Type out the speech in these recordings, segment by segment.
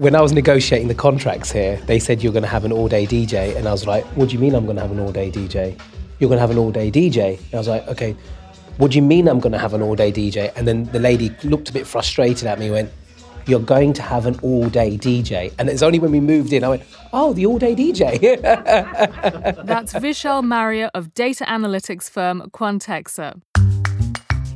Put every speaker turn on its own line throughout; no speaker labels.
When I was negotiating the contracts here, they said you're going to have an all day DJ. And I was like, what do you mean I'm going to have an all day DJ? You're going to have an all day DJ. And I was like, okay, what do you mean I'm going to have an all day DJ? And then the lady looked a bit frustrated at me went, you're going to have an all day DJ. And it's only when we moved in, I went, oh, the all day DJ.
That's Vishal Marria of data analytics firm Quantexa.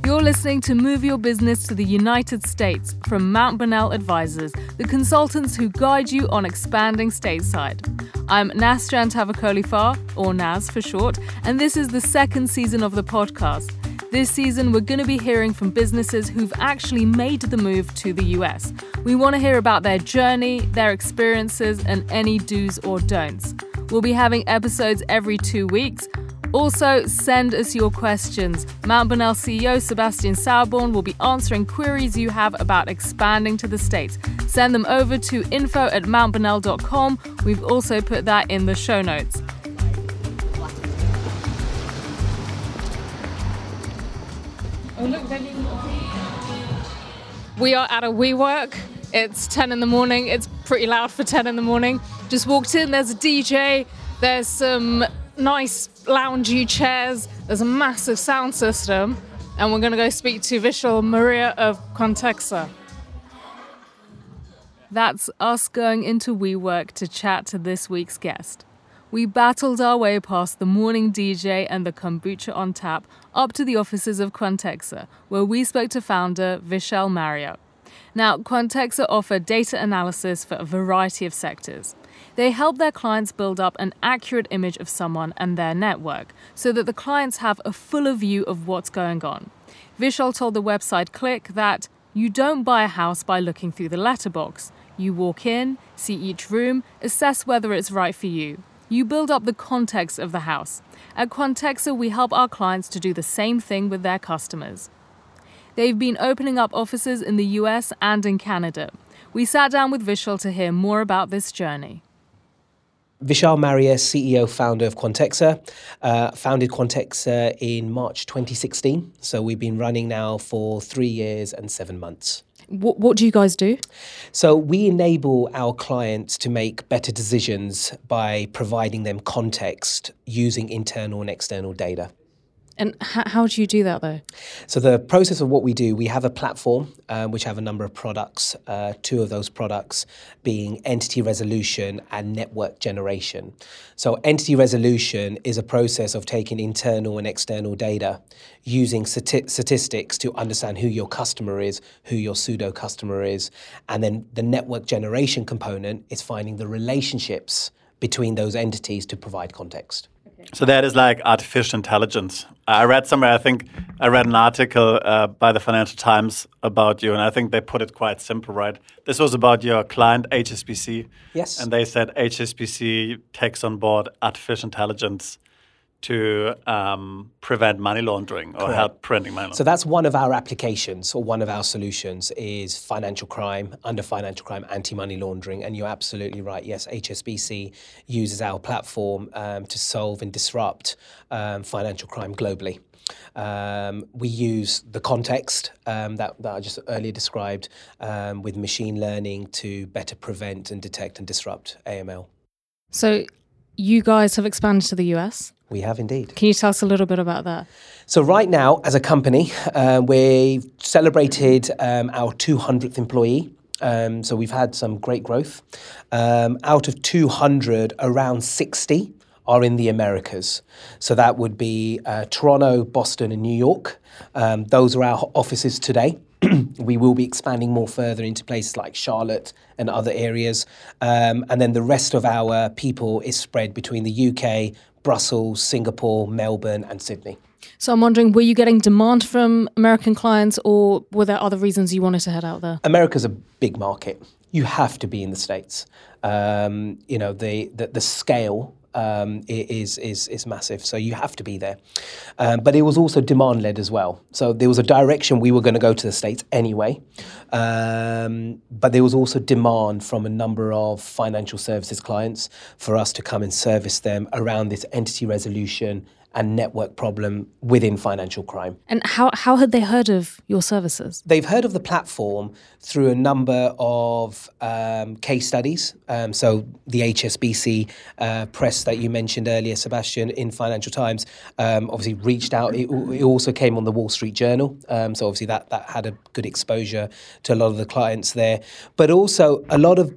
You're listening to Move Your Business to the United States from Mount Bonnell Advisors, the consultants who guide you on expanding stateside. I'm Nas Jantavikolifar, or Nas for short, and this is the second season of the podcast. This season, we're going to be hearing from businesses who've actually made the move to the US. We want to hear about their journey, their experiences, and any do's or don'ts. We'll be having episodes every two weeks. Also, send us your questions. Mount Bonnell CEO Sebastian Sauerborn will be answering queries you have about expanding to the States. Send them over to info at mountbonnell.com. We've also put that in the show notes. Oh, we are at a WeWork. It's 10 in the morning. It's pretty loud for 10 in the morning. Just walked in, there's a DJ, there's some nice loungy chairs. There's a massive sound system, and we're going to go speak to Vishal Marria of Quantexa. That's us going into WeWork to chat to this week's guest. We battled our way past the morning DJ and the kombucha on tap up to the offices of Quantexa, where we spoke to founder Vishal Marria. Now, Quantexa offer data analysis for a variety of sectors. They help their clients build up an accurate image of someone and their network so that the clients have a fuller view of what's going on. Vishal told the website Click that you don't buy a house by looking through the letterbox. You walk in, see each room, assess whether it's right for you. You build up the context of the house. At Quantexa, we help our clients to do the same thing with their customers. They've been opening up offices in the US and in Canada. We sat down with Vishal to hear more about this journey.
Vishal Marria, CEO, founder of Quantexa, uh, founded Quantexa in March 2016. So we've been running now for three years and seven months.
What, what do you guys do?
So we enable our clients to make better decisions by providing them context using internal and external data.
And h- how do you do that though?
So the process of what we do, we have a platform um, which have a number of products. Uh, two of those products being entity resolution and network generation. So entity resolution is a process of taking internal and external data, using stati- statistics to understand who your customer is, who your pseudo customer is, and then the network generation component is finding the relationships between those entities to provide context.
So that is like artificial intelligence. I read somewhere, I think I read an article uh, by the Financial Times about you, and I think they put it quite simple, right? This was about your client, HSBC.
Yes.
And they said HSBC takes on board artificial intelligence to um, prevent money laundering or
Correct.
help preventing money laundering.
So that's one of our applications or one of our solutions is financial crime, under financial crime, anti-money laundering. And you're absolutely right. Yes, HSBC uses our platform um, to solve and disrupt um, financial crime globally. Um, we use the context um, that, that I just earlier described um, with machine learning to better prevent and detect and disrupt AML.
So you guys have expanded to the US.
We have indeed.
Can you tell us a little bit about that?
So right now, as a company, uh, we've celebrated um, our 200th employee. Um, so we've had some great growth. Um, out of 200, around 60 are in the Americas. So that would be uh, Toronto, Boston, and New York. Um, those are our offices today. we will be expanding more further into places like Charlotte and other areas. Um, and then the rest of our people is spread between the UK, Brussels, Singapore, Melbourne, and Sydney.
So I'm wondering, were you getting demand from American clients, or were there other reasons you wanted to head out there?
America's a big market. You have to be in the states. Um, you know the the, the scale um, is is is massive. So you have to be there. Um, but it was also demand led as well. So there was a direction we were going to go to the states anyway. Um, but there was also demand from a number of financial services clients for us to come and service them around this entity resolution and network problem within financial crime.
And how, how had they heard of your services?
They've heard of the platform through a number of um, case studies. Um, so the HSBC uh, press that you mentioned earlier, Sebastian, in Financial Times, um, obviously reached out. It, it, also came on the Wall Street Journal. Um, so obviously that, that had a good exposure to a lot of the clients there. But also a lot of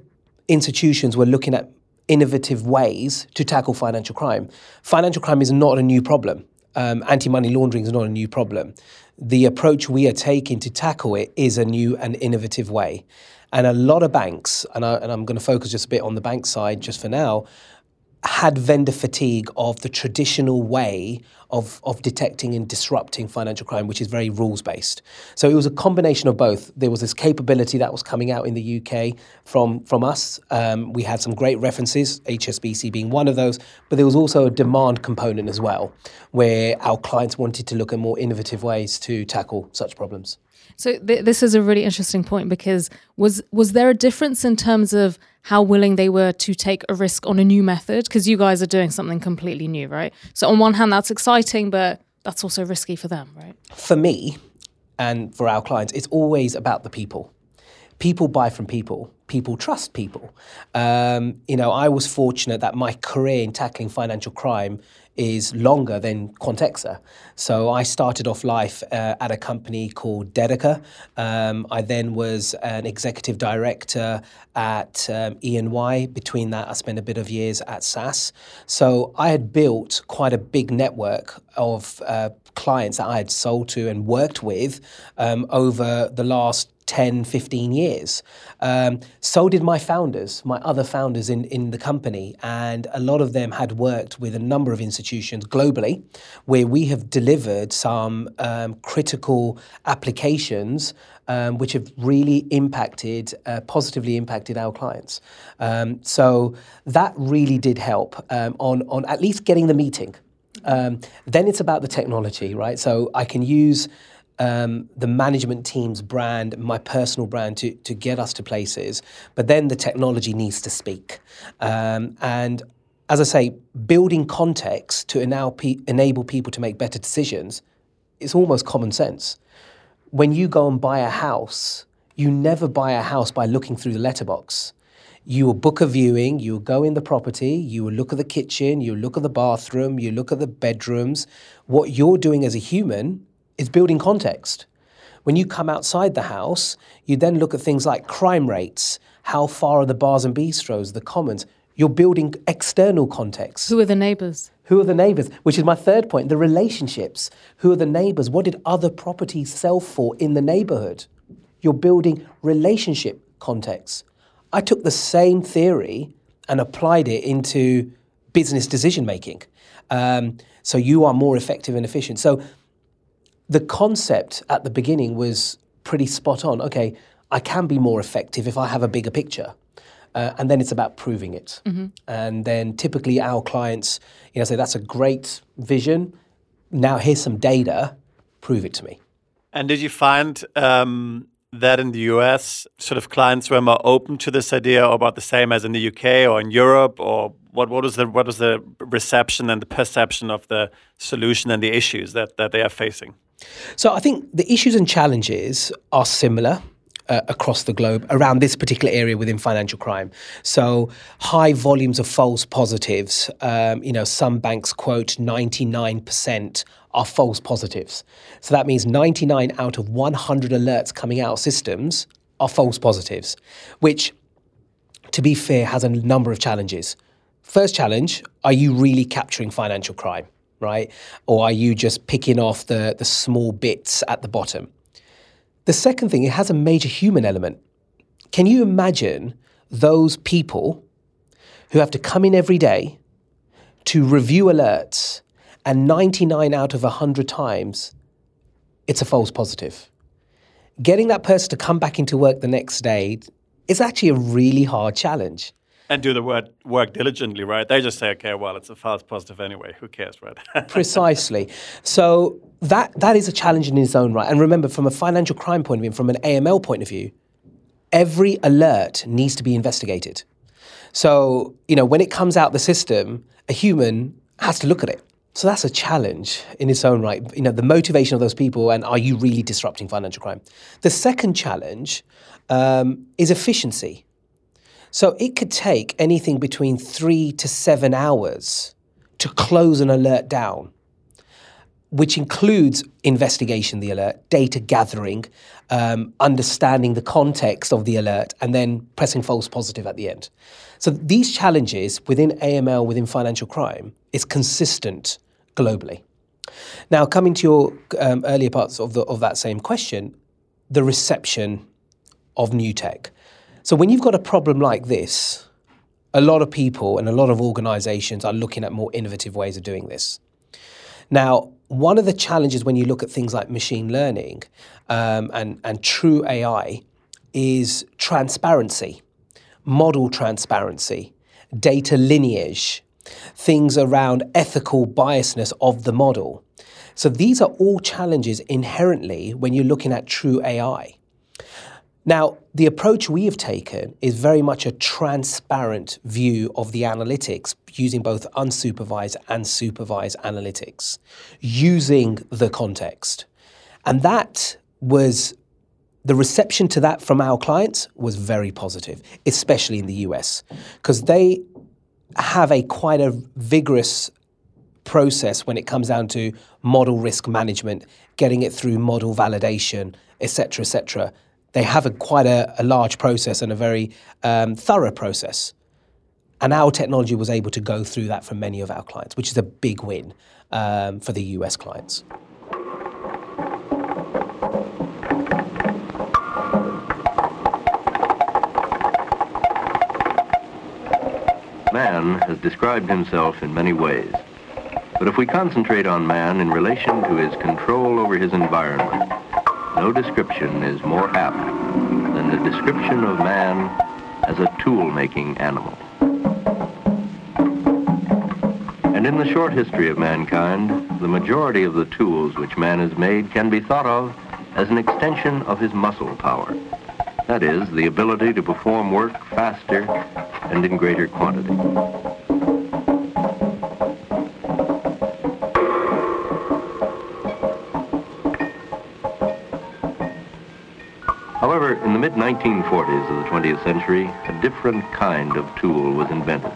institutions were looking at innovative ways to tackle financial crime. Financial crime is not a new problem. Um, Anti money laundering is not a new problem. The approach we are taking to tackle it is a new and innovative way. And a lot of banks, and, I, and I'm going to focus just a bit on the bank side just for now, had vendor fatigue of the traditional way of, of detecting and disrupting financial crime, which is very rules based. So it was a combination of both. There was this capability that was coming out in the UK from, from us. Um, we had some great references, HSBC being one of those, but there was also a demand component as well, where our clients wanted to look at more innovative ways to tackle such problems.
So th- this is a really interesting point because was was there a difference in terms of how willing they were to take a risk on a new method? Because you guys are doing something completely new, right? So on one hand, that's exciting, but that's also risky for them, right?
For me, and for our clients, it's always about the people. People buy from people. People trust people. Um, you know, I was fortunate that my career in tackling financial crime is longer than Quantexa. So I started off life uh, at a company called Detica. Um, I then was an executive director at um, E&Y. Between that, I spent a bit of years at SAS. So I had built quite a big network of uh, clients that I had sold to and worked with um, over the last 10, 15 years. Um, so did my founders, my other founders in, in the company. And a lot of them had worked with a number of institutions globally where we have delivered some um, critical applications um, which have really impacted, uh, positively impacted our clients. Um, so that really did help um, on, on at least getting the meeting. Um, then it's about the technology, right? So I can use um, the management team's brand, my personal brand, to, to get us to places. But then the technology needs to speak. Um, and as I say, building context to enable people to make better decisions is almost common sense. When you go and buy a house, you never buy a house by looking through the letterbox. You will book a viewing, you will go in the property, you will look at the kitchen, you look at the bathroom, you look at the bedrooms. What you're doing as a human is building context. When you come outside the house, you then look at things like crime rates, how far are the bars and bistros, the commons. You're building external context.
Who are the neighbours?
Who are the neighbours? Which is my third point the relationships. Who are the neighbours? What did other properties sell for in the neighbourhood? You're building relationship context. I took the same theory and applied it into business decision making. Um, so you are more effective and efficient. So the concept at the beginning was pretty spot on. Okay, I can be more effective if I have a bigger picture. Uh, and then it's about proving it. Mm-hmm. And then typically our clients, you know, say that's a great vision. Now here's some data. Prove it to me.
And did you find um, that in the US, sort of clients were more open to this idea, or about the same as in the UK or in Europe, or what? What was the what was the reception and the perception of the solution and the issues that that they are facing?
So I think the issues and challenges are similar. Uh, across the globe around this particular area within financial crime. So high volumes of false positives. Um, you know, some banks quote 99% are false positives. So that means 99 out of 100 alerts coming out of systems are false positives, which, to be fair, has a number of challenges. First challenge: Are you really capturing financial crime? Right? Or are you just picking off the, the small bits at the bottom? The second thing, it has a major human element. Can you imagine those people who have to come in every day to review alerts and 99 out of 100 times it's a false positive? Getting that person to come back into work the next day is actually a really hard challenge
and do the work, work diligently, right? They just say, okay, well, it's a false positive anyway. Who cares, right?
Precisely. So that that is a challenge in its own right. And remember, from a financial crime point of view, from an AML point of view, every alert needs to be investigated. So you know, when it comes out the system, a human has to look at it. So that's a challenge in its own right. You know, the motivation of those people, and are you really disrupting financial crime? The second challenge um, is efficiency. So it could take anything between three to seven hours to close an alert down, which includes investigation the alert, data gathering, um, understanding the context of the alert, and then pressing false positive at the end. So these challenges within AML, within financial crime, is consistent globally. Now, coming to your um, earlier parts of, the, of that same question, the reception of new tech. So, when you've got a problem like this, a lot of people and a lot of organizations are looking at more innovative ways of doing this. Now, one of the challenges when you look at things like machine learning um, and, and true AI is transparency, model transparency, data lineage, things around ethical biasness of the model. So these are all challenges inherently when you're looking at true AI. Now, the approach we have taken is very much a transparent view of the analytics using both unsupervised and supervised analytics, using the context. And that was the reception to that from our clients was very positive, especially in the US, because they have a quite a vigorous process when it comes down to model risk management, getting it through model validation, etc., etc. They have a quite a, a, large process and a very um, thorough process. And our technology was able to go through that for many of our clients, which is a big win um, for the US clients.
Man has described himself in many ways. But if we concentrate on man in relation to his control over his environment, no description is more apt than the description of man as a tool-making animal. And in the short history of mankind, the majority of the tools which man has made can be thought of as an extension of his muscle power. That is, the ability to perform work faster and in greater quantity. In the mid-1940s of the 20th century, a different kind of tool was invented.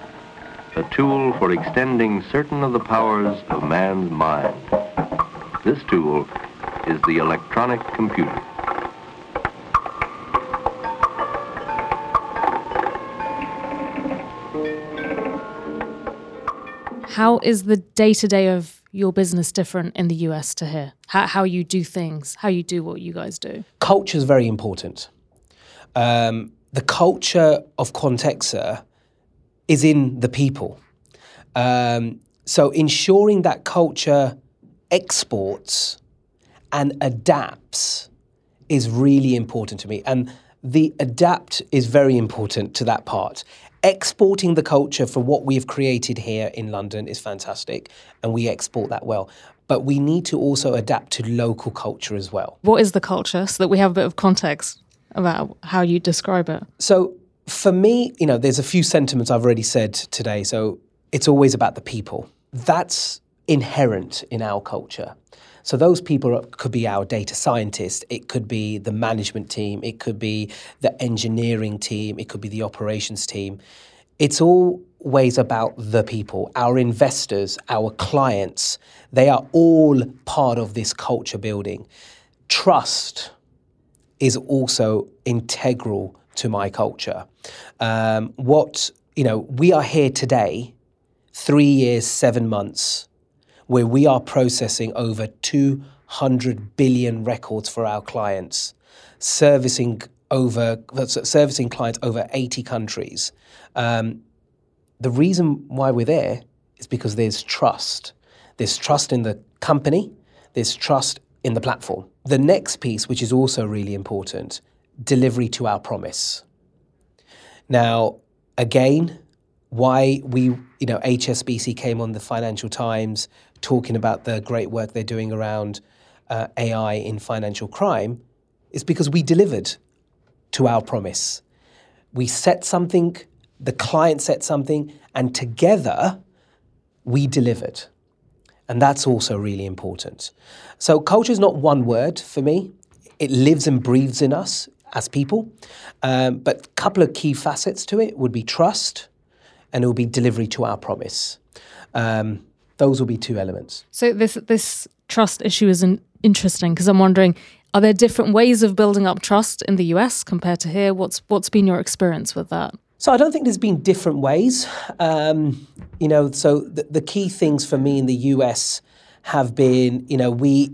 A tool for extending certain of the powers of man's mind. This tool is the electronic computer.
How is the day to day of your business different in the US to here? How, how you do things, how you do what you guys do?
Culture is very important. Um, the culture of Quantexa is in the people. Um, so ensuring that culture exports and adapts is really important to me. And the adapt is very important to that part exporting the culture for what we've created here in London is fantastic, and we export that well. But we need to also adapt to local culture as well.
What is the culture so that we have a bit of context about how you describe it?
So, for me, you know, there's a few sentiments I've already said today. So, it's always about the people. That's inherent in our culture. So those people could be our data scientists, it could be the management team, it could be the engineering team, it could be the operations team. It's always about the people, our investors, our clients. They are all part of this culture building. Trust is also integral to my culture. Um, what, you know, we are here today, three years, seven months where we are processing over 200 billion records for our clients, servicing over servicing clients over 80 countries. Um, the reason why we're there is because there's trust. There's trust in the company. There's trust in the platform. The next piece, which is also really important, delivery to our promise. Now, again, why we, you know, HSBC came on the Financial Times talking about the great work they're doing around uh, AI in financial crime is because we delivered to our promise. We set something, the client set something, and together we delivered. And that's also really important. So, culture is not one word for me, it lives and breathes in us as people. Um, but a couple of key facets to it would be trust and it will be delivery to our promise. Um, those will be two elements.
So, this, this trust issue is an interesting because I'm wondering are there different ways of building up trust in the US compared to here? What's what's been your experience with that?
So I don't think there's been different ways. Um, you know, so the, the, key things for me in the US have been, you know, we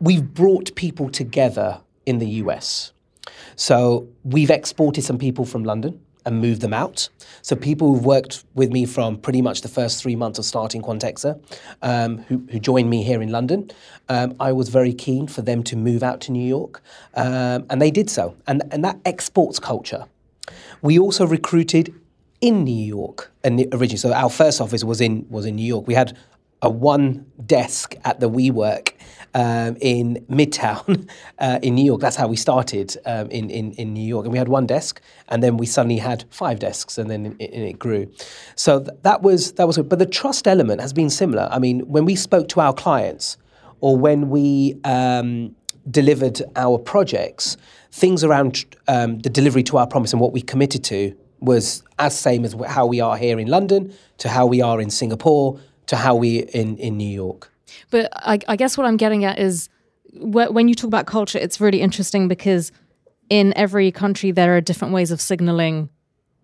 we've brought people together in the US. So we've exported some people from London and moved them out. So people who've worked with me from pretty much the first three months of starting Quantexa, um, who, who, joined me here in London, um, I was very keen for them to move out to New York, um, and they did so. And, and that exports culture. We also recruited in New York originally. So our first office was in was in New York. We had a one desk at the WeWork um, in Midtown uh, in New York. That's how we started um, in, in, in New York. And we had one desk, and then we suddenly had five desks, and then it, it grew. So th- that was that was. But the trust element has been similar. I mean, when we spoke to our clients, or when we um, delivered our projects, things around um, the delivery to our promise and what we committed to was as same as how we are here in London to how we are in Singapore to how we in in New York.
But I, I guess what I'm getting at is wh- when you talk about culture, it's really interesting because in every country there are different ways of signaling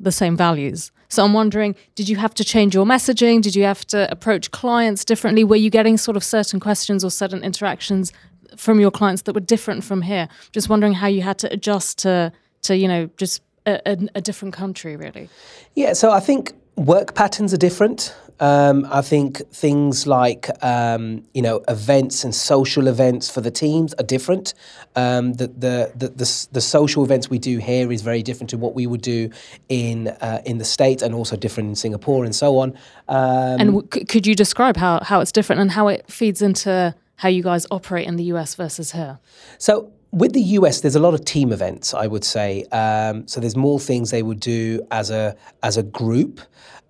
the same values. So I'm wondering, did you have to change your messaging? Did you have to approach clients differently? Were you getting sort of certain questions or certain interactions from your clients that were different from here? Just wondering how you had to adjust to to you know just a, a, a different country, really.
Yeah, so I think work patterns are different. Um, I think things like um, you know events and social events for the teams are different. Um, the, the, the, the the social events we do here is very different to what we would do in uh, in the states, and also different in Singapore and so on.
Um, and w- could you describe how how it's different and how it feeds into how you guys operate in the US versus here?
So with the US, there's a lot of team events. I would say um, so. There's more things they would do as a as a group,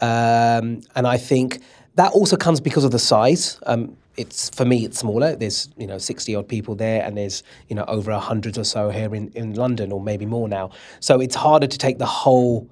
um, and I think that also comes because of the size. Um, it's for me, it's smaller. There's you know sixty odd people there, and there's you know over hundred or so here in in London, or maybe more now. So it's harder to take the whole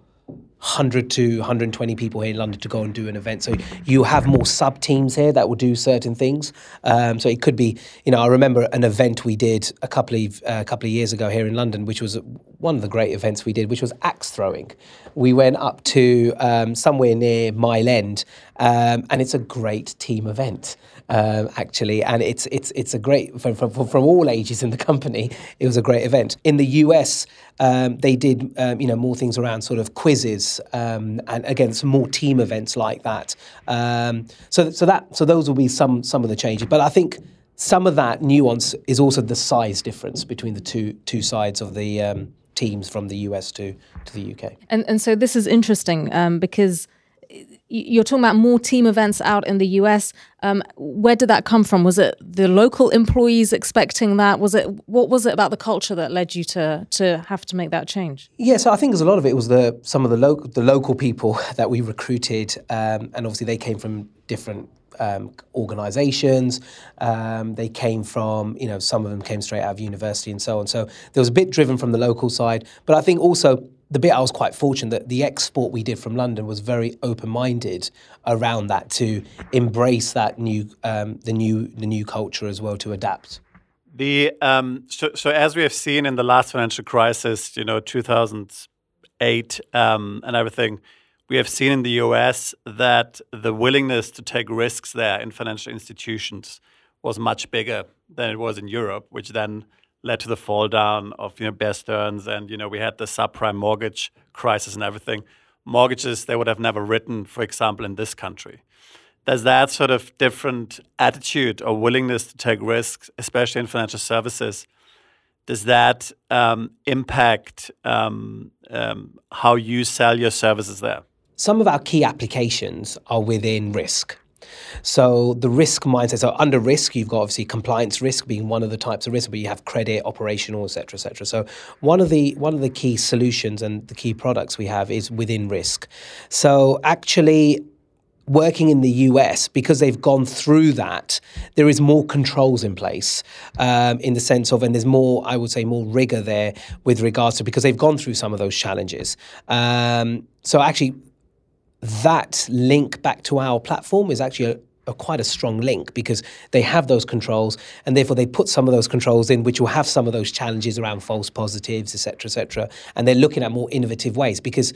100 to 120 people here in London to go and do an event. So you have more sub teams here that will do certain things. Um, so it could be, you know, I remember an event we did a couple of uh, a couple of years ago here in London, which was one of the great events we did, which was axe throwing. We went up to um, somewhere near Mile End, um, and it's a great team event um, actually, and it's it's it's a great from, from, from all ages in the company. It was a great event. In the US, um, they did um, you know more things around sort of quizzes um, and again some more team events like that. Um, so so that so those will be some some of the changes. But I think some of that nuance is also the size difference between the two two sides of the um, teams from the US to to the UK.
And and so this is interesting um, because you're talking about more team events out in the US. Um, where did that come from? Was it the local employees expecting that? Was it what was it about the culture that led you to to have to make that change?
Yeah, so I think there's a lot of it was the some of the local the local people that we recruited, um, and obviously they came from different um, organizations. Um, they came from, you know, some of them came straight out of university and so on. So there was a bit driven from the local side. But I think also the bit I was quite fortunate that the export we did from London was very open-minded around that to embrace that new um, the new the new culture as well to adapt.
The um, so, so as we have seen in the last financial crisis, you know, 2008 um, and everything, we have seen in the US that the willingness to take risks there in financial institutions was much bigger than it was in Europe, which then led to the fall down of you know Bear Stearns, and you know we had the subprime mortgage crisis and everything. Mortgages they would have never written, for example, in this country. Does that sort of different attitude or willingness to take risks, especially in financial services, does that um, impact um, um, how you sell your services there?
Some of our key applications are within risk. So the risk mindset. So under risk, you've got obviously compliance risk being one of the types of risk, but you have credit, operational, etc., etc. So one of the one of the key solutions and the key products we have is within risk. So actually, working in the US, because they've gone through that, there is more controls in place um, in the sense of, and there's more, I would say, more rigor there with regards to because they've gone through some of those challenges. Um, so actually, that link back to our platform is actually a, a quite a strong link because they have those controls and therefore they put some of those controls in which will have some of those challenges around false positives etc etc and they're looking at more innovative ways because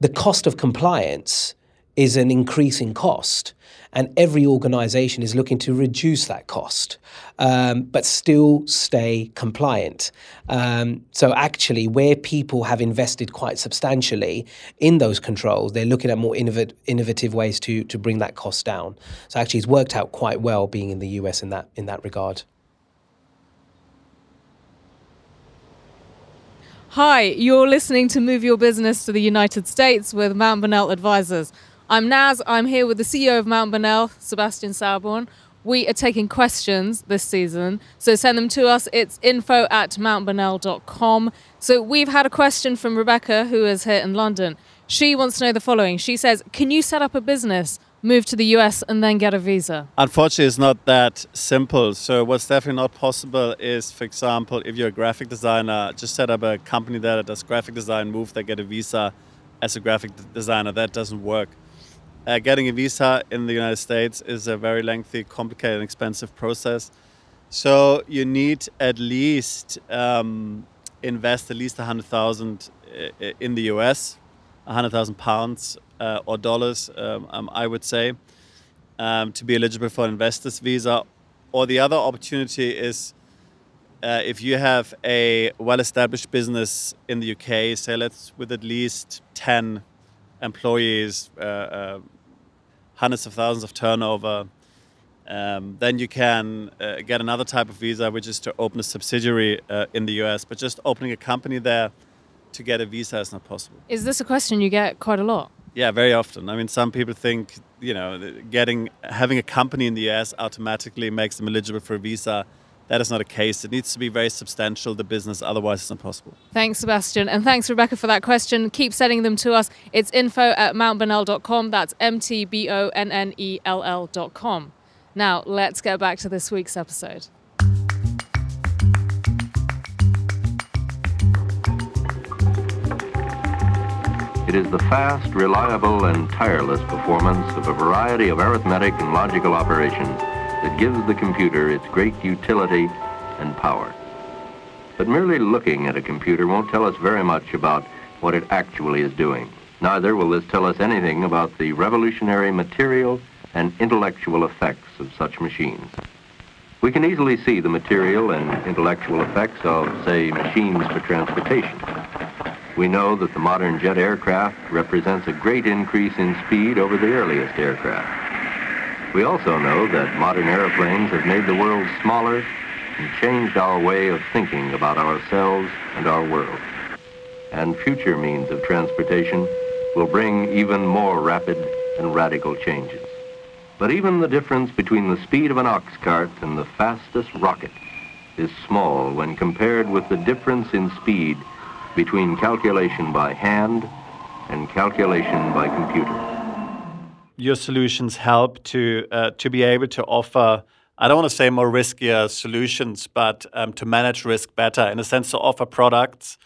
the cost of compliance is an increasing cost. And every organization is looking to reduce that cost, um, but still stay compliant. Um, so, actually, where people have invested quite substantially in those controls, they're looking at more innovat- innovative ways to, to bring that cost down. So, actually, it's worked out quite well being in the US in that, in that regard.
Hi, you're listening to Move Your Business to the United States with Mount Bonnell Advisors. I'm Naz. I'm here with the CEO of Mount Bonnell, Sebastian Sauerborn. We are taking questions this season, so send them to us. It's info at mountbonnell.com. So we've had a question from Rebecca, who is here in London. She wants to know the following. She says, Can you set up a business, move to the US, and then get a visa?
Unfortunately, it's not that simple. So, what's definitely not possible is, for example, if you're a graphic designer, just set up a company there that does graphic design, move there, get a visa as a graphic designer. That doesn't work. Uh, getting a visa in the United States is a very lengthy, complicated, and expensive process. So you need at least um, invest at least 100,000 uh, in the US, 100,000 pounds uh, or dollars, um, um, I would say, um, to be eligible for an investor's visa. Or the other opportunity is uh, if you have a well-established business in the UK, say let's with at least 10 employees, uh, uh, hundreds of thousands of turnover, um, then you can uh, get another type of visa, which is to open a subsidiary uh, in the US. But just opening a company there to get a visa is not possible.
Is this a question you get quite a lot?
Yeah, very often. I mean, some people think you know getting having a company in the US automatically makes them eligible for a visa that is not a case. It needs to be very substantial, the business, otherwise it's impossible.
Thanks, Sebastian. And thanks, Rebecca, for that question. Keep sending them to us. It's info at mountbonnell.com. That's M T B O N N E L L.com. Now, let's get back to this week's episode.
It is the fast, reliable, and tireless performance of a variety of arithmetic and logical operations that gives the computer its great utility and power. But merely looking at a computer won't tell us very much about what it actually is doing. Neither will this tell us anything about the revolutionary material and intellectual effects of such machines. We can easily see the material and intellectual effects of, say, machines for transportation. We know that the modern jet aircraft represents a great increase in speed over the earliest aircraft. We also know that modern airplanes have made the world smaller and changed our way of thinking about ourselves and our world. And future means of transportation will bring even more rapid and radical changes. But even the difference between the speed of an ox cart and the fastest rocket is small when compared with the difference in speed between calculation by hand and calculation by computer
your solutions help to uh, to be able to offer I don't want to say more riskier solutions, but um, to manage risk better in a sense to offer products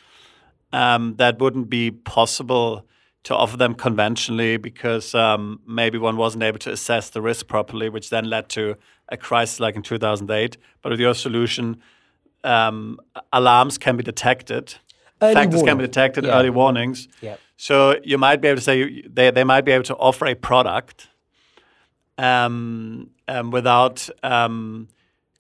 um, that wouldn't be possible to offer them conventionally because um, maybe one wasn't able to assess the risk properly, which then led to a crisis like in 2008. But with your solution, um, alarms can be detected,
early
factors
warning.
can be detected,
Yeah.
early warnings.
Yep.
So you might be able to say they, they might be able to offer a product um, um, without um,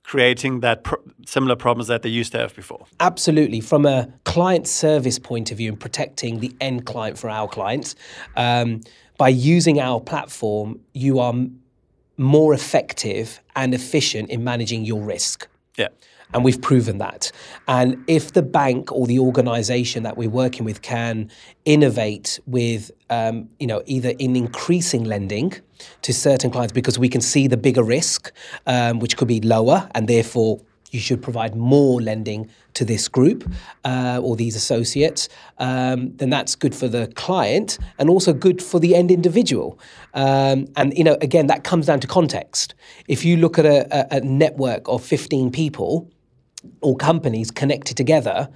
creating that pro- similar problems that they used to have before.
Absolutely. From a client service point of view and protecting the end client for our clients, um, by using our platform, you are m- more effective and efficient in managing your risk.
Yeah.
And we've proven that. And if the bank or the organization that we're working with can innovate with, um, you know, either in increasing lending to certain clients because we can see the bigger risk, um, which could be lower, and therefore you should provide more lending to this group uh, or these associates, um, then that's good for the client and also good for the end individual. Um, and you know, again, that comes down to context. If you look at a, a, a network of 15 people or companies connected together,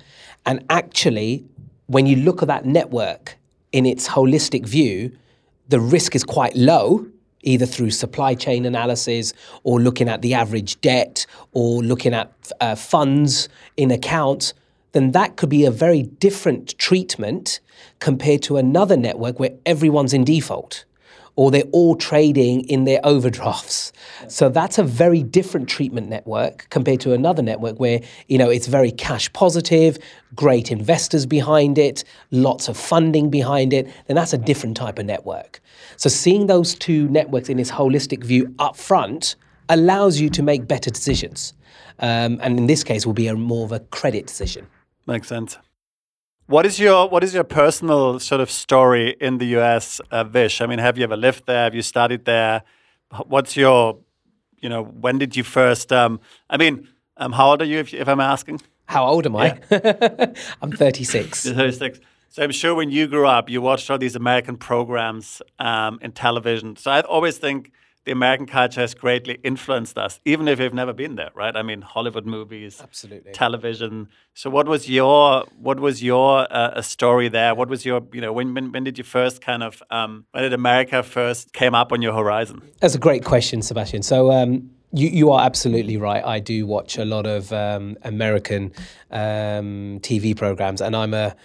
and actually, when you look at that network in its holistic view, the risk is quite low either through supply chain analysis or looking at the average debt or looking at uh, funds in accounts, then that could be a very different treatment compared to another network where everyone's in default or they're all trading in their overdrafts. So that's a very different treatment network compared to another network where, you know, it's very cash positive, great investors behind it, lots of funding behind it, then that's a different type of network. So seeing those two networks in its holistic view up front allows you to make better decisions. Um, and in this case will be a more of a credit decision.
Makes sense. What is your what is your personal sort of story in the US, uh, Vish? I mean, have you ever lived there? Have you studied there? What's your, you know, when did you first? Um, I mean, um, how old are you, if, if I'm asking?
How old am I? Yeah. I'm 36.
You're 36. So I'm sure when you grew up, you watched all these American programs um, in television. So I always think the American culture has greatly influenced us, even if we've never been there, right? I mean, Hollywood movies,
absolutely,
television. So, what was your what was your uh, story there? What was your you know when when, when did you first kind of um, when did America first came up on your horizon?
That's a great question, Sebastian. So. Um, you, you are absolutely right. I do watch a lot of um, American um, TV programs, and I'm a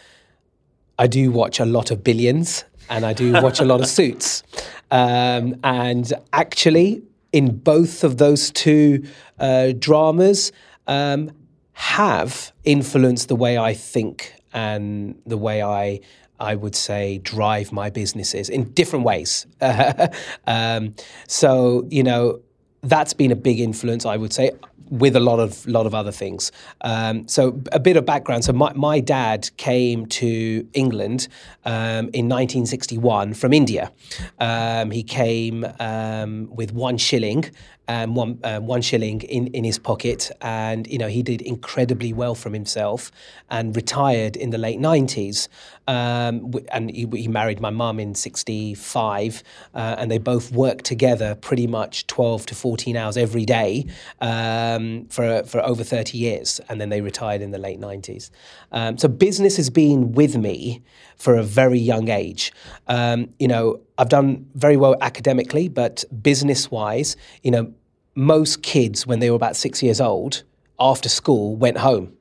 I do watch a lot of Billions and I do watch a lot of Suits. Um, and actually, in both of those two uh, dramas, um, have influenced the way I think and the way I. I would say drive my businesses in different ways. um, so you know that's been a big influence. I would say with a lot of lot of other things. Um, so a bit of background. So my, my dad came to England um, in 1961 from India. Um, he came um, with one shilling um, one uh, one shilling in, in his pocket, and you know he did incredibly well from himself, and retired in the late nineties. Um, and he, he, married my mum in sixty five, uh, and they both worked together pretty much twelve to fourteen hours every day um, for for over thirty years, and then they retired in the late nineties. Um, so business has been with me for a very young age. Um, you know, I've done very well academically, but business wise, you know, most kids when they were about six years old, after school, went home.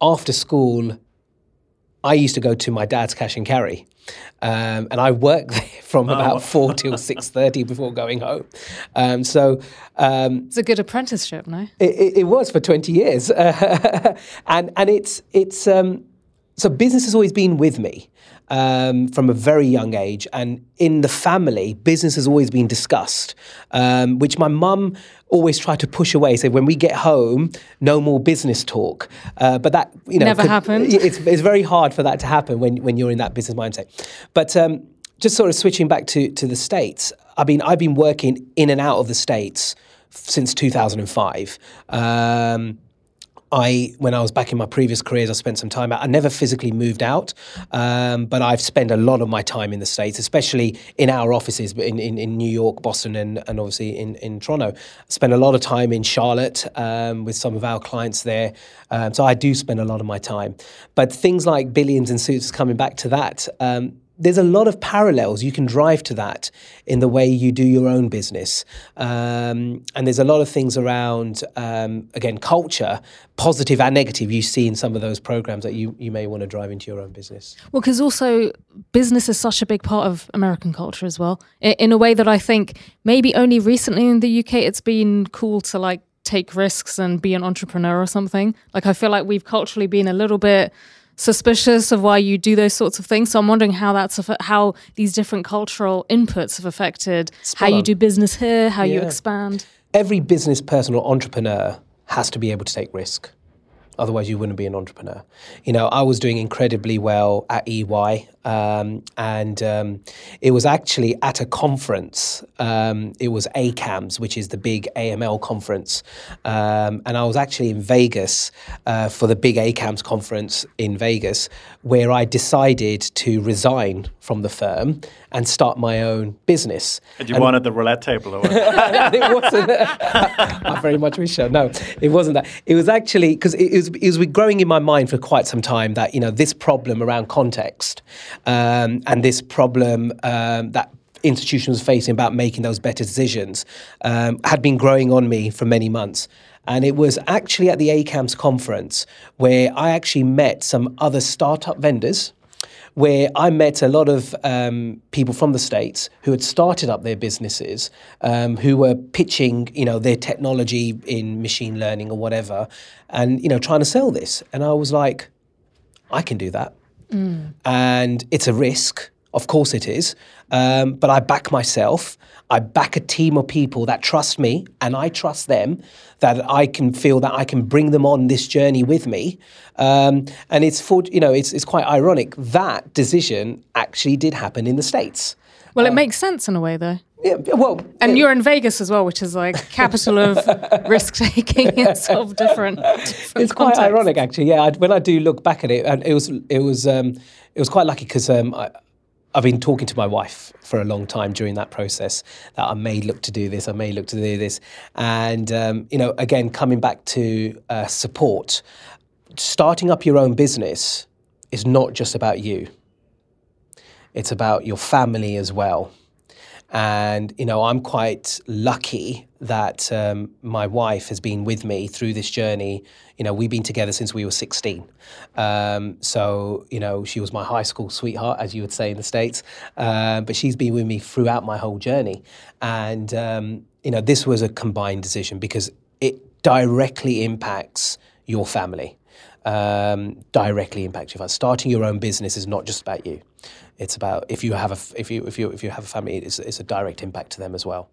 After school, I used to go to my dad's cash and carry, um, and I worked there from oh. about four till six thirty before going home. Um, so
um, it's a good apprenticeship, no?
It, it, it was for twenty years, and and it's it's um, so business has always been with me um, from a very young age, and in the family, business has always been discussed, um, which my mum always tried to push away. Say, when we get home, no more business talk. Uh, but that you know
never could, happened.
It's, it's very hard for that to happen when when you're in that business mindset. But um, just sort of switching back to to the states. I mean, I've been working in and out of the states since 2005. Um, I, when I was back in my previous careers, I spent some time out. I never physically moved out, um, but I've spent a lot of my time in the States, especially in our offices but in, in, in New York, Boston, and, and obviously in, in Toronto. I spent a lot of time in Charlotte um, with some of our clients there. Um, so I do spend a lot of my time. But things like billions and suits, coming back to that, um, there's a lot of parallels you can drive to that in the way you do your own business. Um, and there's a lot of things around, um, again, culture, positive and negative, you see in some of those programs that you, you may want to drive into your own business.
Well, because also business is such a big part of American culture as well, in a way that I think maybe only recently in the UK it's been cool to like take risks and be an entrepreneur or something. Like, I feel like we've culturally been a little bit suspicious of why you do those sorts of things. So I'm wondering how that's how these different cultural inputs have affected Spot how on. you do business here, how yeah. you expand.
Every business person or entrepreneur has to be able to take risk. Otherwise, you wouldn't be an entrepreneur. You know, I was doing incredibly well at EY Um, and um, it was actually at a conference. Um, it was ACAMS, which is the big AML conference. Um, and I was actually in Vegas uh, for the big ACAMS conference in Vegas, where I decided to resign from the firm and start my own business.
And you and wanted the roulette table, or what?
it wasn't. I very much wish so. No, it wasn't that. It was actually because it was, it was growing in my mind for quite some time that you know this problem around context um, and this problem um, that institutions were facing about making those better decisions um, had been growing on me for many months. And it was actually at the ACAMS conference where I actually met some other startup vendors where I met a lot of um, people from the states who had started up their businesses, um, who were pitching, you know, their technology in machine learning or whatever, and you know, trying to sell this. And I was like, I can do that, and it's a risk. Of course it is, um, but I back myself. I back a team of people that trust me and I trust them, that I can feel that I can bring them on this journey with me. Um, and it's for, you know, it's, it's quite ironic. That decision actually did happen in the States.
Well, it uh, makes sense in a way, though.
Yeah, well,
and you're in Vegas as well, which is like capital of risk taking in sort of different. different
it's quite ironic, actually. Yeah, I, when I do look back at it, and it was it was um, it was quite lucky because um, I've been talking to my wife for a long time during that process that I may look to do this, I may look to do this. And, um, you know, again, coming back to uh, support, starting up your own business is not just about you, it's about your family as well. And, you know, I'm quite lucky that um, my wife has been with me through this journey. You know, we've been together since we were 16. Um, so, you know, she was my high school sweetheart, as you would say in the States. Uh, but she's been with me throughout my whole journey. And, um, you know, this was a combined decision because it directly impacts your family. Um, directly impacts you. Starting your own business is not just about you. It's about if you have a if you if you if you have a family, it's, it's a direct impact to them as well.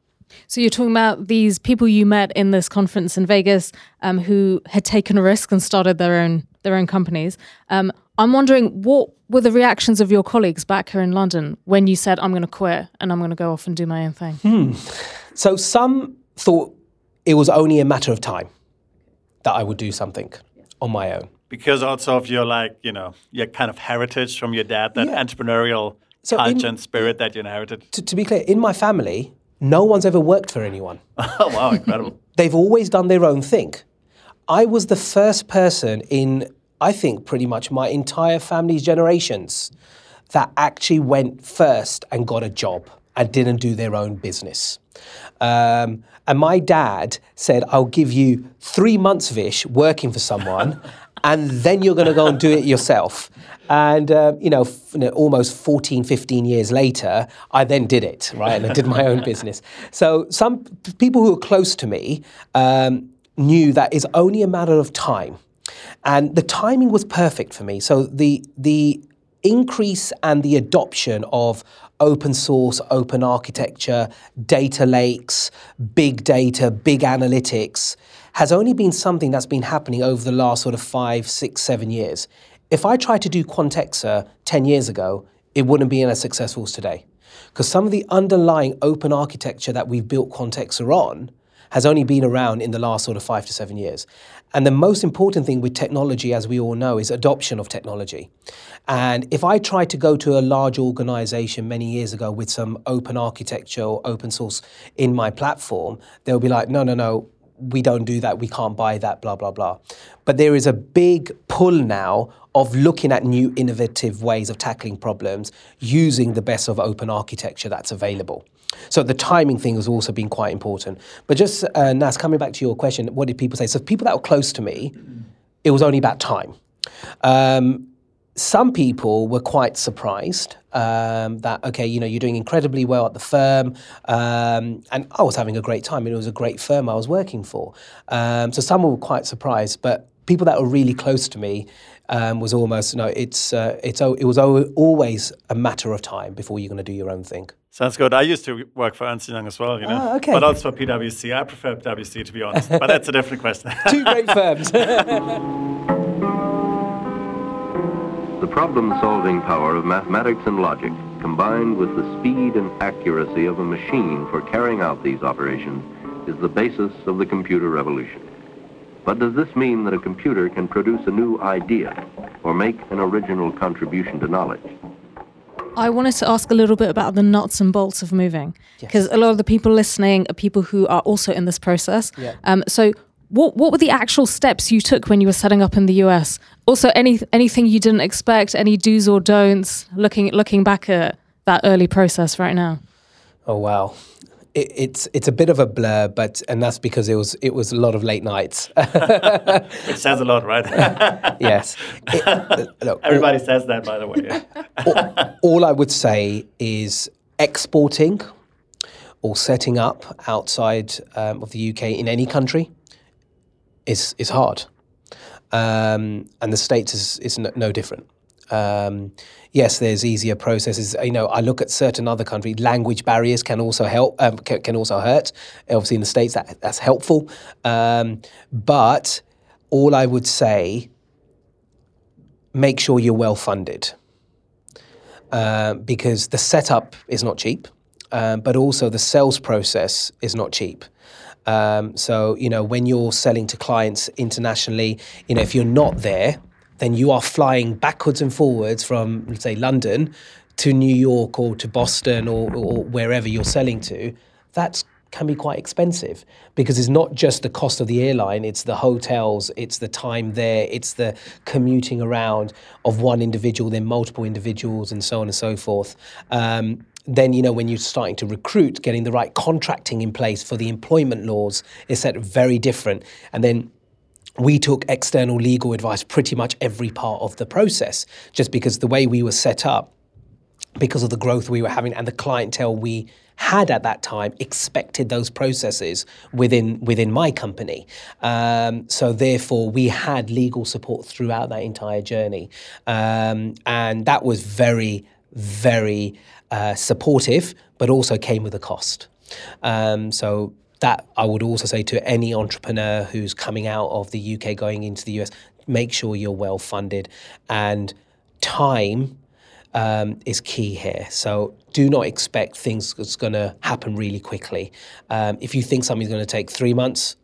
So you're talking about these people you met in this conference in Vegas um, who had taken a risk and started their own their own companies. Um, I'm wondering what were the reactions of your colleagues back here in London when you said, "I'm going to quit and I'm going to go off and do my own thing."
Hmm. So some thought it was only a matter of time that I would do something on my own
because also of your like you know your kind of heritage from your dad, that yeah. entrepreneurial so culture and spirit that you inherited.
To, to be clear, in my family, no one's ever worked for anyone.
oh, wow, incredible.
They've always done their own thing. I was the first person in, I think, pretty much my entire family's generations that actually went first and got a job and didn't do their own business. Um, and my dad said, I'll give you three months, of Vish, working for someone, and then you're going to go and do it yourself. And, uh, you know, f- almost 14, 15 years later, I then did it, right? And I did my own business. So some p- people who are close to me um, knew that it's only a matter of time. And the timing was perfect for me. So the, the increase and the adoption of open source, open architecture, data lakes, big data, big analytics has only been something that's been happening over the last sort of five, six, seven years. If I tried to do Quantexa 10 years ago, it wouldn't be as successful as today. Because some of the underlying open architecture that we've built Quantexa on has only been around in the last sort of five to seven years. And the most important thing with technology, as we all know, is adoption of technology. And if I tried to go to a large organization many years ago with some open architecture or open source in my platform, they'll be like, no, no, no, we don't do that, we can't buy that, blah, blah, blah. But there is a big pull now of looking at new innovative ways of tackling problems using the best of open architecture that's available. So the timing thing has also been quite important. But just, uh, Nas, coming back to your question, what did people say? So people that were close to me, it was only about time. Um, some people were quite surprised um, that okay, you know, you're doing incredibly well at the firm, um, and I was having a great time. It was a great firm I was working for. Um, so some were quite surprised, but people that were really close to me um, was almost you no. Know, it's uh, it's it was always a matter of time before you're going to do your own thing.
Sounds good. I used to work for Ernst Young as well, you know.
Ah, okay.
But also for PwC. I prefer PwC to be honest, but that's a different question.
Two great firms.
The problem-solving power of mathematics and logic, combined with the speed and accuracy of a machine for carrying out these operations, is the basis of the computer revolution. But does this mean that a computer can produce a new idea or make an original contribution to knowledge?
I wanted to ask a little bit about the nuts and bolts of moving, because yes. a lot of the people listening are people who are also in this process. Yeah. Um, so, what what were the actual steps you took when you were setting up in the US? Also, any anything you didn't expect, any do's or don'ts, looking looking back at that early process right now.
Oh wow, it, it's it's a bit of a blur, but and that's because it was it was a lot of late nights.
Which says a lot, right?
yes.
It, uh, look, Everybody all, says that, by the way.
all, all I would say is exporting or setting up outside um, of the UK in any country is is hard, um, and the states is is no, no different. Um, yes, there's easier processes. You know, I look at certain other countries. Language barriers can also help. Um, can, can, also hurt. Obviously, in the states, that that's helpful. Um, but all I would say, make sure you're well funded, uh, because the setup is not cheap, uh, but also the sales process is not cheap. Um, so you know, when you're selling to clients internationally, you know, if you're not there then you are flying backwards and forwards from, let's say, London to New York or to Boston or, or wherever you're selling to. That can be quite expensive because it's not just the cost of the airline, it's the hotels, it's the time there, it's the commuting around of one individual, then multiple individuals, and so on and so forth. Um, then you know when you're starting to recruit, getting the right contracting in place for the employment laws is set very different. And then we took external legal advice pretty much every part of the process, just because the way we were set up, because of the growth we were having and the clientele we had at that time expected those processes within within my company. Um, so therefore, we had legal support throughout that entire journey, um, and that was very very uh, supportive, but also came with a cost. Um, so that I would also say to any entrepreneur who's coming out of the UK going into the US, make sure you're well funded and time um, is key here. So do not expect things that's going to happen really quickly. Um, if you think something's going to take three months,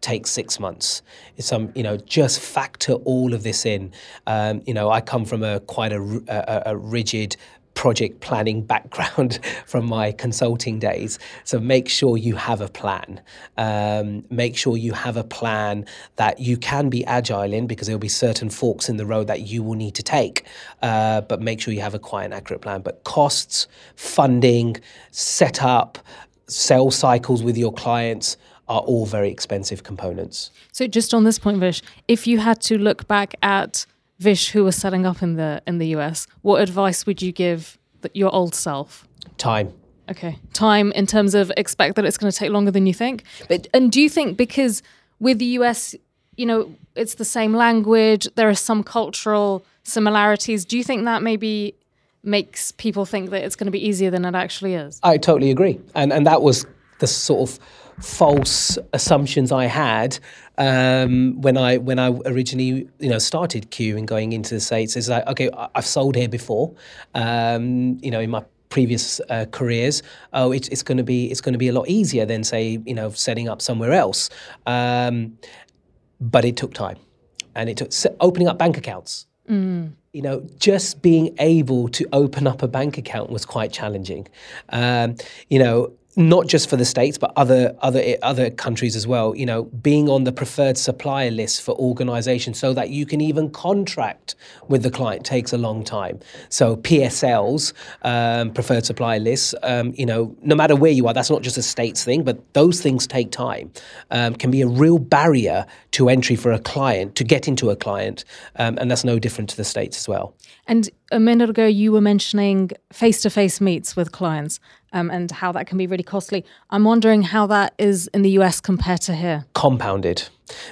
take six months. It's some, you know, just factor all of this in. Um, you know, I come from a quite a, a, a rigid project planning background from my consulting days. So make sure you have a plan. Um, make sure you have a plan that you can be agile in because there'll be certain forks in the road that you will need to take. Uh, but make sure you have a quite an accurate plan. But costs, funding, setup, sales cycles with your clients are all very expensive components.
So just on this point, Vish, if you had to look back at Vish, who was setting up in the in the US, what advice would you give the, your old self?
Time.
Okay, time in terms of expect that it's going to take longer than you think. But and do you think because with the US, you know, it's the same language, there are some cultural similarities. Do you think that maybe makes people think that it's going to be easier than it actually is?
I totally agree, and and that was the sort of false assumptions I had um, when I when I originally you know started Q and going into the states. Is like okay, I've sold here before, um, you know, in my previous uh, careers. Oh, it's it's going to be it's going to be a lot easier than say you know setting up somewhere else. Um, but it took time, and it took opening up bank accounts. Mm. You know, just being able to open up a bank account was quite challenging. Um, you know, not just for the states but other other other countries as well you know being on the preferred supplier list for organizations so that you can even contract with the client takes a long time. So PSLs um, preferred supplier lists um, you know no matter where you are that's not just a states thing but those things take time. Um, can be a real barrier to entry for a client to get into a client um, and that's no different to the states as well
and a minute ago you were mentioning face-to-face meets with clients um, and how that can be really costly. I'm wondering how that is in the US compared to here.
Compounded,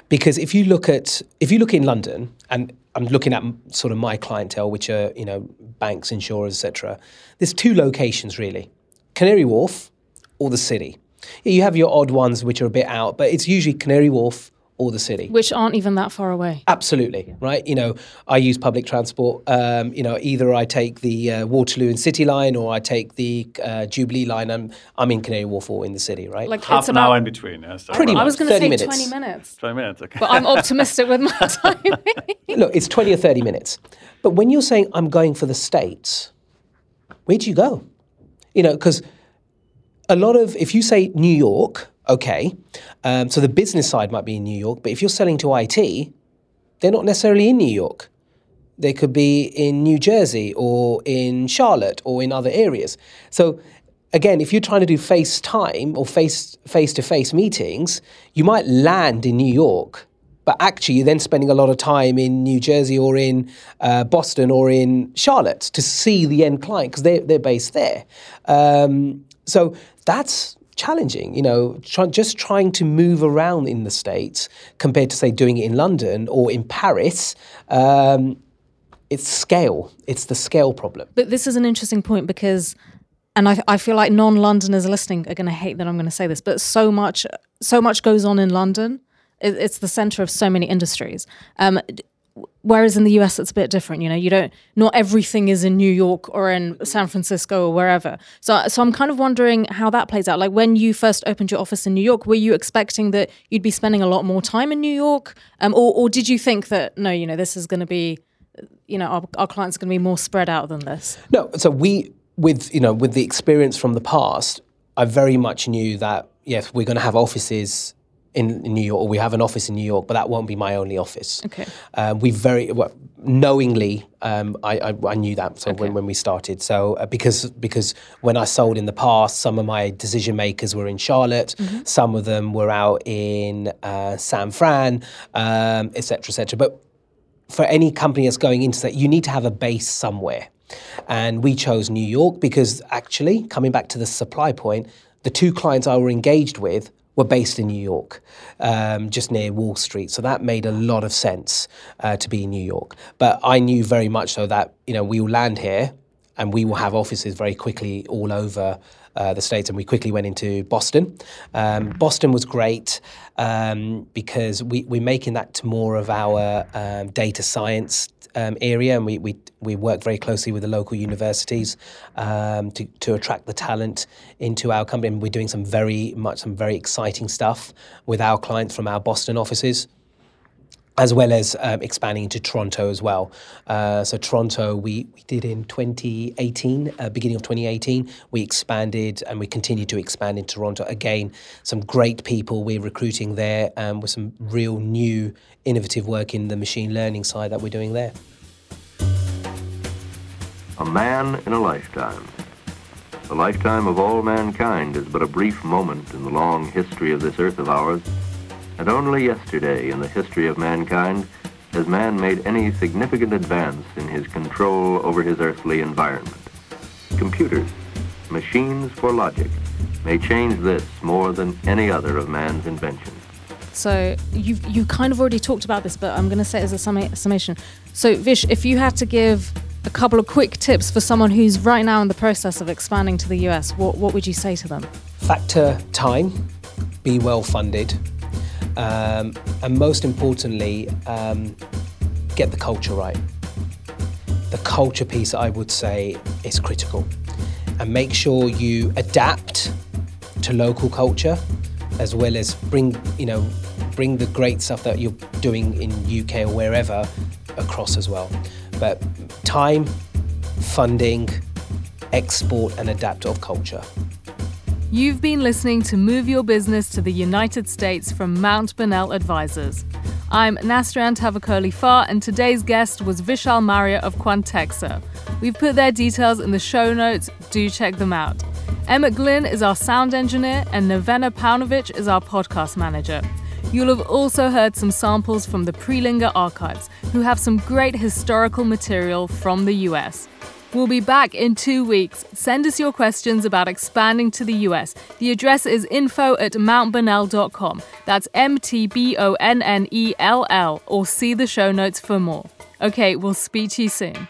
because if you look at if you look in London, and I'm looking at sort of my clientele, which are you know banks, insurers, etc. There's two locations really: Canary Wharf or the city. You have your odd ones which are a bit out, but it's usually Canary Wharf or the city.
Which aren't even that far away.
Absolutely, right? You know, I use public transport. Um, you know, either I take the uh, Waterloo and City line or I take the uh, Jubilee line. I'm, I'm in Canary Wharf or in the city, right?
Like
Half
it's
an hour in between. Yeah, so
Pretty
I
much.
was going to
30
say
minutes.
20 minutes.
20 minutes. Okay.
But I'm optimistic with my timing.
Look, it's 20 or 30 minutes. But when you're saying, I'm going for the States, where do you go? You know, because a lot of, if you say New York, okay, um, so the business side might be in New York, but if you're selling to IT, they're not necessarily in New York. They could be in New Jersey or in Charlotte or in other areas. So again, if you're trying to do FaceTime or face face to face meetings, you might land in New York, but actually you're then spending a lot of time in New Jersey or in uh, Boston or in Charlotte to see the end client because they're, they're based there. Um, so that's challenging, you know, try, just trying to move around in the States compared to, say, doing it in London or in Paris. Um, it's scale. It's the scale problem.
But this is an interesting point because, and I, I feel like non-Londoners listening are going to hate that I'm going to say this, but so much, so much goes on in London. It, it's the center of so many industries. Um, whereas in the US, it's a bit different. You know, you don't. Not everything is in New York or in San Francisco or wherever. So, so I'm kind of wondering how that plays out. Like when you first opened your office in New York, were you expecting that you'd be spending a lot more time in New York, um, or, or did you think that no, you know, this is going to be you know our, our clients are going to be more spread out than this
No, so we with you know with the experience from the past, I very much knew that yes, we're going to have offices in, in New York, or we have an office in New York, but that won't be my only office.
Okay.
Um, we very well, knowingly, um, I, I, I knew that. So when, when we started, so uh, because because when I sold in the past, some of my decision makers were in Charlotte, some of them were out in uh, San Fran, um, et cetera, et cetera. But for any company that's going into that, you need to have a base somewhere. And we chose New York because actually, coming back to the supply point, the two clients I were engaged with were based in New York, um, just near Wall Street. So that made a lot of sense uh, to be in New York. But I knew very much so that you know we will land here and we will have offices very quickly all over uh, the states. And we quickly went into Boston. Um, Boston was great um, because we, we're making that to more of our um, data science um, area, and we, we we work very closely with the local universities um, to to attract the talent into our company. And we're doing some very much some very exciting stuff with our clients from our Boston offices as well as um, expanding into Toronto as well. Uh, so Toronto, we, we did in 2018, uh, beginning of 2018, we expanded and we continue to expand in Toronto. Again, some great people we're recruiting there um, with some real new innovative work in the machine learning side that we're doing there.
A man in a lifetime. The lifetime of all mankind is but a brief moment in the long history of this earth of ours, and only yesterday in the history of mankind has man made any significant advance in his control over his earthly environment. Computers, machines for logic, may change this more than any other of man's inventions.
so you've you kind of already talked about this but i'm going to say it as a summa- summation so vish if you had to give a couple of quick tips for someone who's right now in the process of expanding to the us what, what would you say to them
Factor time, be well funded, um, and most importantly, um, get the culture right. The culture piece, I would say, is critical. And make sure you adapt to local culture as well as bring, you know, bring the great stuff that you're doing in UK or wherever across as well. But time, funding, export and adapt of culture.
You've been listening to Move Your Business to the United States from Mount Bonnell Advisors. I'm Nastaran Tavakoli Far, and today's guest was Vishal Marria of Quantexa. We've put their details in the show notes, do check them out. Emmett Glynn is our sound engineer, and Nevena Paunovic is our podcast manager. You'll have also heard some samples from the Prelinger archives, who have some great historical material from the US. We'll be back in two weeks. Send us your questions about expanding to the US. The address is info at mountbonnell.com. That's M T B O N N E L L, or see the show notes for more. Okay, we'll speak to you soon.